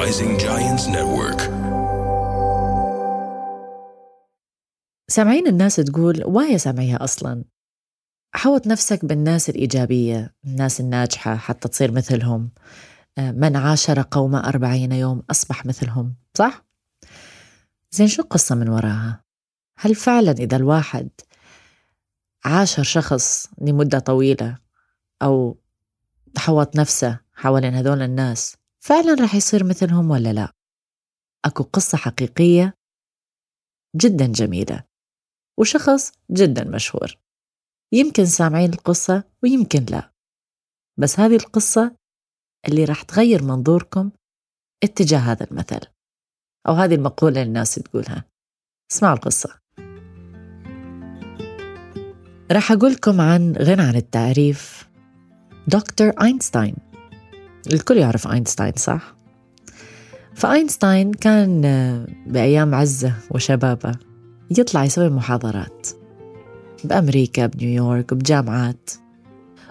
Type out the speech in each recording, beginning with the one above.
Rising Giants Network. سامعين الناس تقول وايا سامعيها أصلا حوط نفسك بالناس الإيجابية الناس الناجحة حتى تصير مثلهم آه، من عاشر قوم أربعين يوم أصبح مثلهم صح؟ زين شو القصة من وراها؟ هل فعلا إذا الواحد عاشر شخص لمدة طويلة أو حوط نفسه حوالين هذول الناس فعلا رح يصير مثلهم ولا لا؟ أكو قصة حقيقية جدا جميلة وشخص جدا مشهور. يمكن سامعين القصة ويمكن لا. بس هذه القصة اللي راح تغير منظوركم اتجاه هذا المثل أو هذه المقولة اللي الناس تقولها. اسمعوا القصة. راح أقول لكم عن غنى عن التعريف دكتور أينشتاين. الكل يعرف أينشتاين صح؟ فأينشتاين كان بأيام عزة وشبابة يطلع يسوي محاضرات بأمريكا بنيويورك بجامعات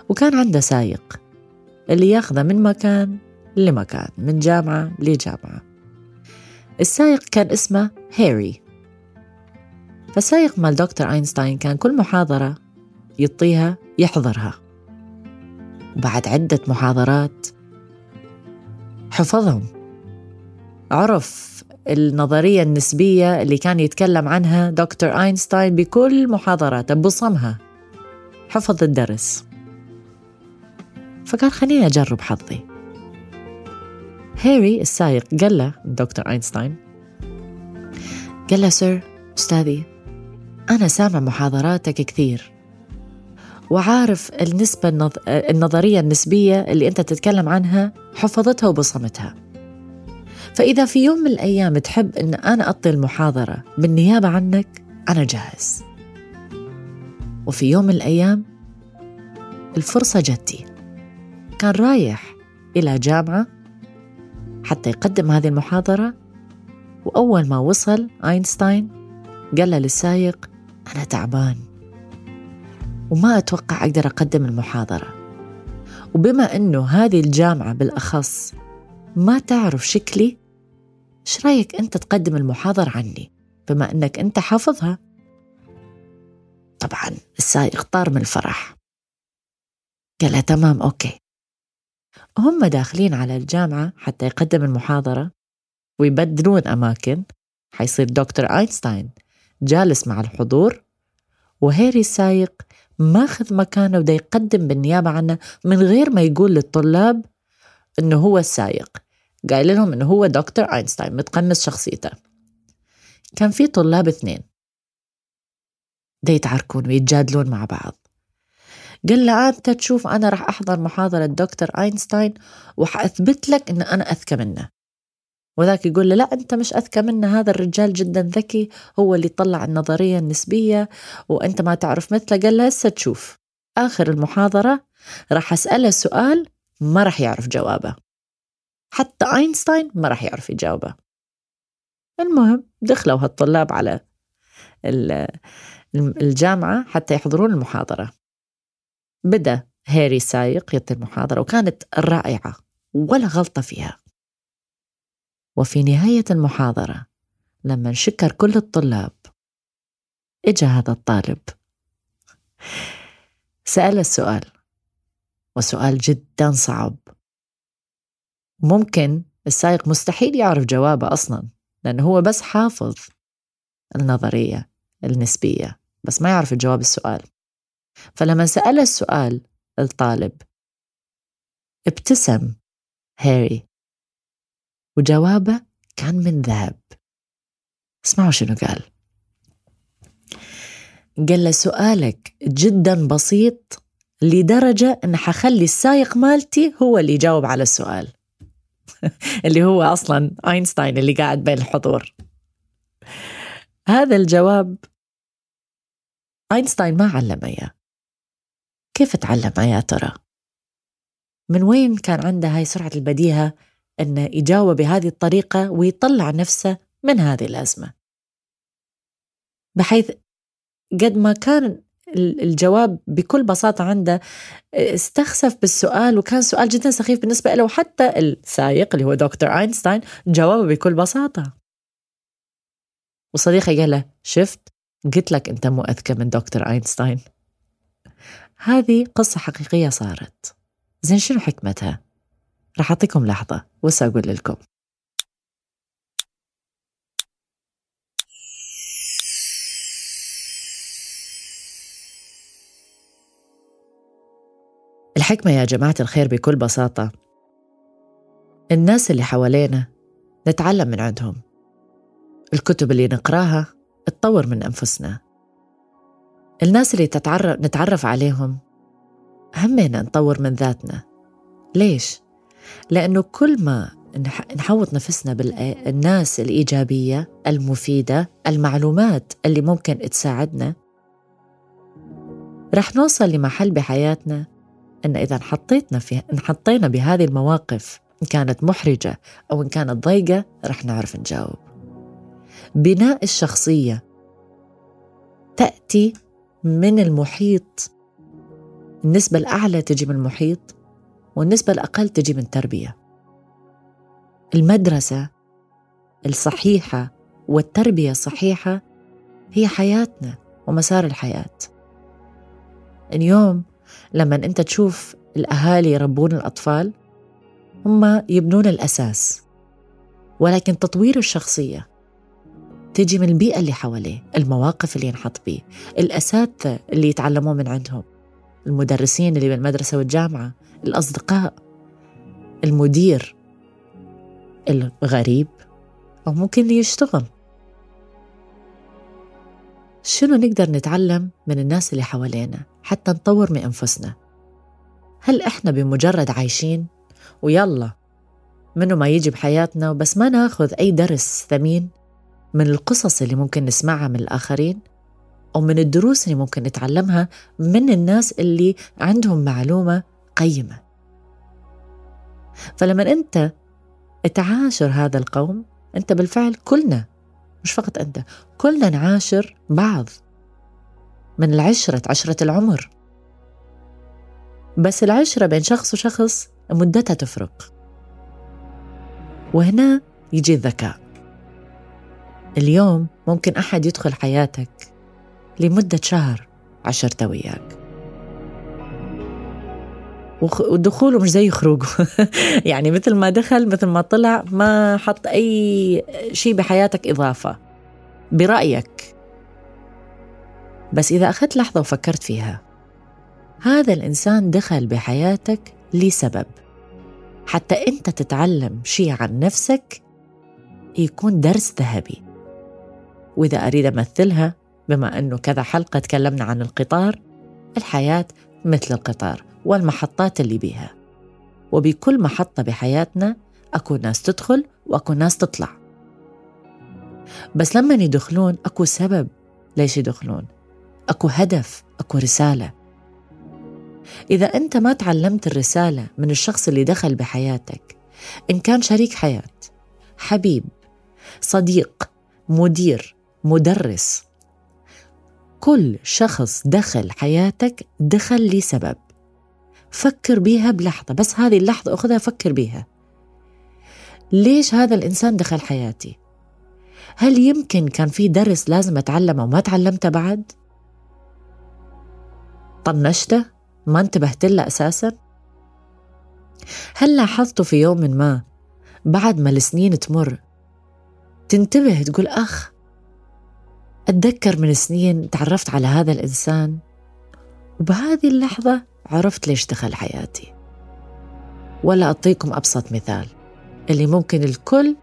وكان عنده سايق اللي ياخذه من مكان لمكان من جامعة لجامعة. السايق كان اسمه هاري فالسايق مال دكتور أينشتاين كان كل محاضرة يعطيها يحضرها. وبعد عدة محاضرات حفظهم. عرف النظرية النسبية اللي كان يتكلم عنها دكتور أينشتاين بكل محاضراته بصمها. حفظ الدرس. فقال خليني أجرب حظي. هاري السايق قال له دكتور أينشتاين قال له سير أستاذي أنا سامع محاضراتك كثير. وعارف النسبة النظرية النسبية اللي أنت تتكلم عنها حفظتها وبصمتها. فإذا في يوم من الأيام تحب أن أنا أعطي المحاضرة بالنيابة عنك أنا جاهز. وفي يوم من الأيام الفرصة جتي. كان رايح إلى جامعة حتى يقدم هذه المحاضرة وأول ما وصل أينشتاين قال للسايق أنا تعبان. وما أتوقع أقدر أقدم المحاضرة. وبما أنه هذه الجامعة بالأخص ما تعرف شكلي إيش رأيك أنت تقدم المحاضرة عني؟ بما إنك أنت حافظها. طبعا السائق طار من الفرح. قال له تمام okay. هم داخلين على الجامعة حتى يقدم المحاضرة ويبدلون أماكن. حيصير دكتور أينشتاين جالس مع الحضور وهيري السايق ماخذ مكانه وده يقدم بالنيابة عنه من غير ما يقول للطلاب إنه هو السايق قايل لهم إنه هو دكتور أينشتاين متقمص شخصيته. كان في طلاب اثنين. دا يتعاركون ويتجادلون مع بعض. قال له انت تشوف أنا راح أحضر محاضرة دكتور أينشتاين وحأثبت لك إن أنا أذكى منه. وذاك يقول له لا أنت مش أذكى منه هذا الرجال جدا ذكي هو اللي طلع النظرية النسبية وأنت ما تعرف مثله. قال له هسه تشوف. آخر المحاضرة راح أسأله سؤال ما راح يعرف جوابه. حتى أينشتاين ما راح يعرف يجاوبه. المهم دخلوا هالطلاب على الجامعة حتى يحضرون المحاضرة. بدأ هاري سايق يعطي المحاضرة وكانت رائعة ولا غلطة فيها. وفي نهاية المحاضرة لما شكر كل الطلاب. إجا هذا الطالب. سأل السؤال وسؤال جدا صعب. ممكن السائق مستحيل يعرف جوابه أصلا لأنه هو بس حافظ النظرية النسبية بس ما يعرف جواب السؤال. فلما سأل السؤال الطالب ابتسم هاري وجوابه كان من ذهب. اسمعوا شنو قال. قال له سؤالك جدا بسيط لدرجة أن حخلي السايق مالتي هو اللي يجاوب على السؤال. اللي هو أصلا أينشتاين اللي قاعد بين الحضور. هذا الجواب أينشتاين ما علم إياه. كيف تعلم يا ترى؟ من وين كان عنده هاي سرعة البديهة أنه يجاوب بهذه الطريقة ويطلع نفسه من هذه الأزمة. بحيث قد ما كان الجواب بكل بساطة عنده استخسف بالسؤال وكان سؤال جدا سخيف بالنسبة له وحتى السايق اللي هو دكتور أينشتاين جاوبه بكل بساطة. وصديقي قال له شفت؟ قلت لك أنت مو أذكى من دكتور أينشتاين. هذه قصة حقيقية صارت. زين شنو حكمتها؟ راح أعطيكم لحظة وسأقول لكم. الحكمة يا جماعة الخير بكل بساطة. الناس اللي حوالينا نتعلم من عندهم. الكتب اللي نقراها تطور من أنفسنا. الناس اللي تتعرف نتعرف عليهم همنا نطور من ذاتنا. ليش؟ لأنه كل ما نحوط نفسنا بالناس الإيجابية المفيدة المعلومات اللي ممكن تساعدنا رح نوصل لمحل بحياتنا أن إذا انحطيتنا في انحطينا بهذه المواقف إن كانت محرجة أو إن كانت ضيقة رح نعرف نجاوب. بناء الشخصية تأتي من المحيط. النسبة الأعلى تجي من المحيط. والنسبة الأقل تجي من التربية المدرسة الصحيحة والتربية الصحيحة هي حياتنا ومسار الحياة. اليوم لما أنت تشوف الأهالي يربون الأطفال هم يبنون الأساس ولكن تطوير الشخصية تجي من البيئة اللي حواليه المواقف اللي ينحط بيه الأساتذة اللي يتعلمون من عندهم. المدرسين اللي بالمدرسة والجامعة الأصدقاء المدير الغريب أو ممكن اللي يشتغل. شنو نقدر نتعلم من الناس اللي حوالينا حتى نطور من أنفسنا؟ هل إحنا بمجرد عايشين ويلا منه ما يجي بحياتنا وبس ما ناخذ أي درس ثمين من القصص اللي ممكن نسمعها من الآخرين؟ أو من الدروس اللي ممكن نتعلمها من الناس اللي عندهم معلومة قيمة. فلما أنت تعاشر هذا القوم أنت بالفعل كلنا مش فقط أنت كلنا نعاشر بعض من العشرة عشرة العمر. بس العشرة بين شخص وشخص مدتها تفرق. وهنا يجي الذكاء. اليوم ممكن أحد يدخل حياتك لمدة شهر. عشرته وياك ودخوله مش زي خروجه. يعني مثل ما دخل مثل ما طلع ما حط أي شيء بحياتك إضافة. برأيك. بس إذا أخذت لحظة وفكرت فيها هذا الإنسان دخل بحياتك لسبب. حتى أنت تتعلم شيء عن نفسك يكون درس ذهبي. وإذا أريد أمثلها بما أنه كذا حلقة تكلمنا عن القطار الحياة مثل القطار والمحطات اللي بيها. وبكل محطة بحياتنا أكو ناس تدخل وأكو ناس تطلع. بس لما يدخلون أكو سبب ليش يدخلون. أكو هدف أكو رسالة. إذا أنت ما تعلمت الرسالة من الشخص اللي دخل بحياتك إن كان شريك حياة حبيب صديق مدير مدرس كل شخص دخل حياتك دخل لسبب فكر بيها بلحظة بس هذه اللحظة أخذها فكر بيها ليش هذا الإنسان دخل حياتي؟ هل يمكن كان في درس لازم أتعلمه وما تعلمته بعد؟ طنشته؟ ما انتبهت له أساسا؟ هل لاحظته في يوم ما بعد ما السنين تمر تنتبه تقول أخ أتذكر من سنين تعرفت على هذا الإنسان وبهذه اللحظة عرفت ليش دخل حياتي. ولا أعطيكم أبسط مثال اللي ممكن الكل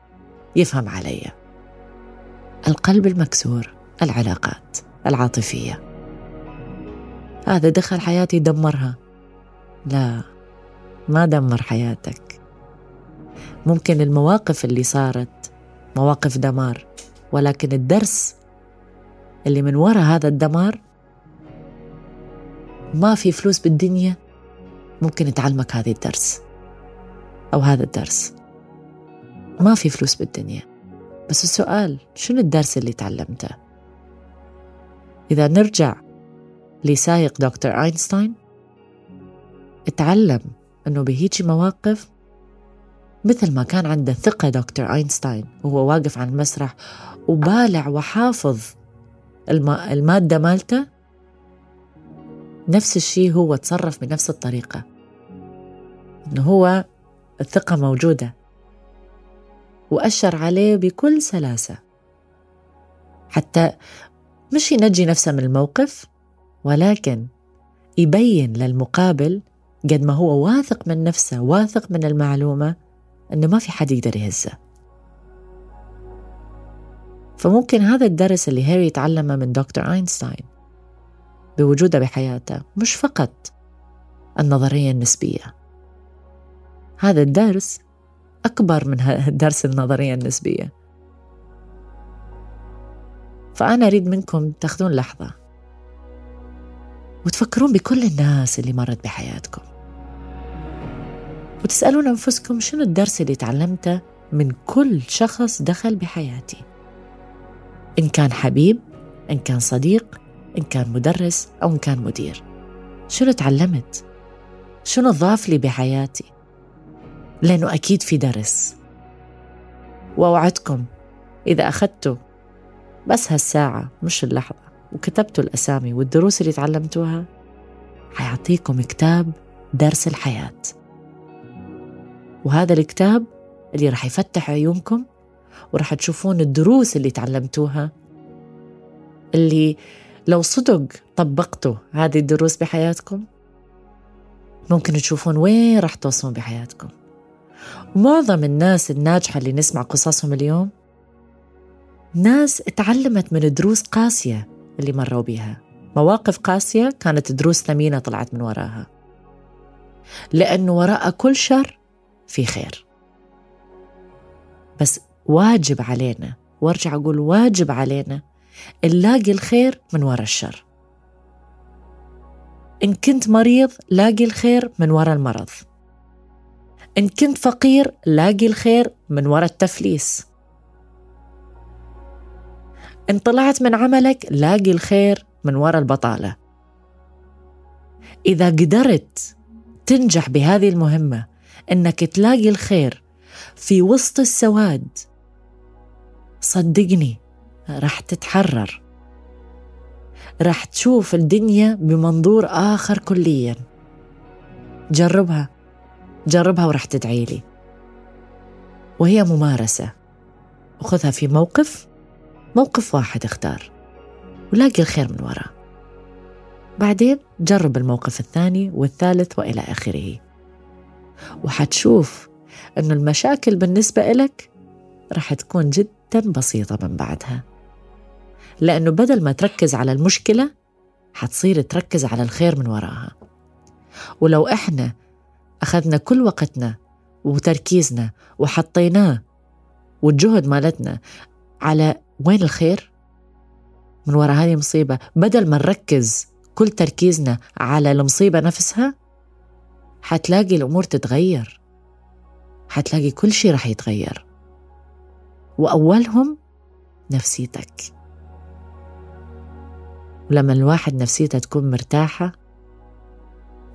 يفهم علي. القلب المكسور العلاقات العاطفية. هذا دخل حياتي دمرها. لا ما دمر حياتك. ممكن المواقف اللي صارت مواقف دمار ولكن الدرس اللي من وراء هذا الدمار. ما في فلوس بالدنيا ممكن تعلمك هذه الدرس أو هذا الدرس. ما في فلوس بالدنيا. بس السؤال شنو الدرس اللي تعلمته؟ إذا نرجع لسايق دكتور أينشتاين اتعلم أنه بهيجي مواقف مثل ما كان عنده ثقة دكتور أينشتاين وهو واقف على المسرح وبالع وحافظ المادة مالته. نفس الشيء هو تصرف بنفس الطريقة. إنه هو الثقة موجودة. وأشر عليه بكل سلاسة. حتى مش ينجي نفسه من الموقف ولكن يبين للمقابل قد ما هو واثق من نفسه واثق من المعلومة أنه ما في حد يقدر يهزه. فممكن هذا الدرس اللي هاري تعلمه من دكتور أينشتاين بوجوده بحياته مش فقط النظرية النسبية. هذا الدرس أكبر من درس النظرية النسبية. فأنا أريد منكم تاخذون لحظة وتفكرون بكل الناس اللي مرت بحياتكم. وتسألون أنفسكم شنو الدرس اللي تعلمته من كل شخص دخل بحياتي. إن كان حبيب إن كان صديق إن كان مدرس أو إن كان مدير شنو تعلمت؟ شنو ضاف لي بحياتي؟ لأنه أكيد في درس وأوعدكم إذا أخذتوا بس هالساعة مش اللحظة وكتبتوا الأسامي والدروس اللي تعلمتوها حيعطيكم كتاب درس الحياة وهذا الكتاب اللي رح يفتح عيونكم ورح تشوفون الدروس اللي تعلمتوها. اللي لو صدق طبقتوا هذه الدروس بحياتكم ممكن تشوفون وين رح توصلون بحياتكم. معظم الناس الناجحة اللي نسمع قصصهم اليوم ناس تعلمت من دروس قاسية اللي مروا بيها. مواقف قاسية كانت دروس ثمينة طلعت من وراها. لأنه وراء كل شر في خير. بس واجب علينا وارجع أقول واجب علينا نلاقي الخير من وراء الشر. إن كنت مريض لاقي الخير من وراء المرض. إن كنت فقير لاقي الخير من وراء التفليس. إن طلعت من عملك لاقي الخير من وراء البطالة. إذا قدرت تنجح بهذه المهمة إنك تلاقي الخير في وسط السواد صدقني رح تتحرر. رح تشوف الدنيا بمنظور آخر كليا. جربها جربها ورح تدعي لي. وهي ممارسة. وخذها في موقف موقف واحد اختار. ولاقي الخير من وراه. بعدين جرب الموقف الثاني والثالث وإلى آخره. وحتشوف أن المشاكل بالنسبة إلك رح تكون جدا بسيطة من بعدها. لأنه بدل ما تركز على المشكلة حتصير تركز على الخير من وراها. ولو إحنا أخذنا كل وقتنا وتركيزنا وحطيناه والجهد مالتنا على وين الخير من وراء هذه المصيبة بدل ما نركز كل تركيزنا على المصيبة نفسها حتلاقي الأمور تتغير. حتلاقي كل شيء رح يتغير. وأولهم نفسيتك. ولما الواحد نفسيته تكون مرتاحة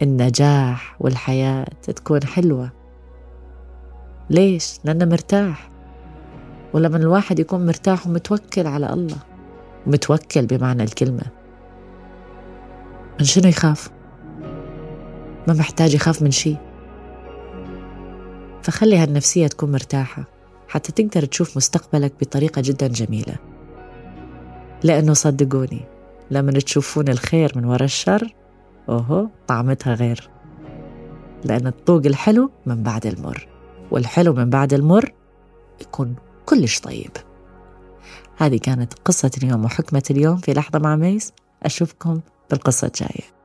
النجاح والحياة تكون حلوة. ليش؟ لأنه مرتاح. ولما الواحد يكون مرتاح ومتوكل على الله متوكل بمعنى الكلمة. من شنو يخاف؟ ما محتاج يخاف من شيء. فخلي هالنفسية تكون مرتاحة. حتى تقدر تشوف مستقبلك بطريقة جدا جميلة. لأنه صدقوني لما تشوفون الخير من وراء الشر أوهو طعمتها غير. لأن الطوق الحلو من بعد المر والحلو من بعد المر يكون كلش طيب. هذه كانت قصة اليوم وحكمة اليوم في لحظة مع ميس. أشوفكم بالقصة الجاية.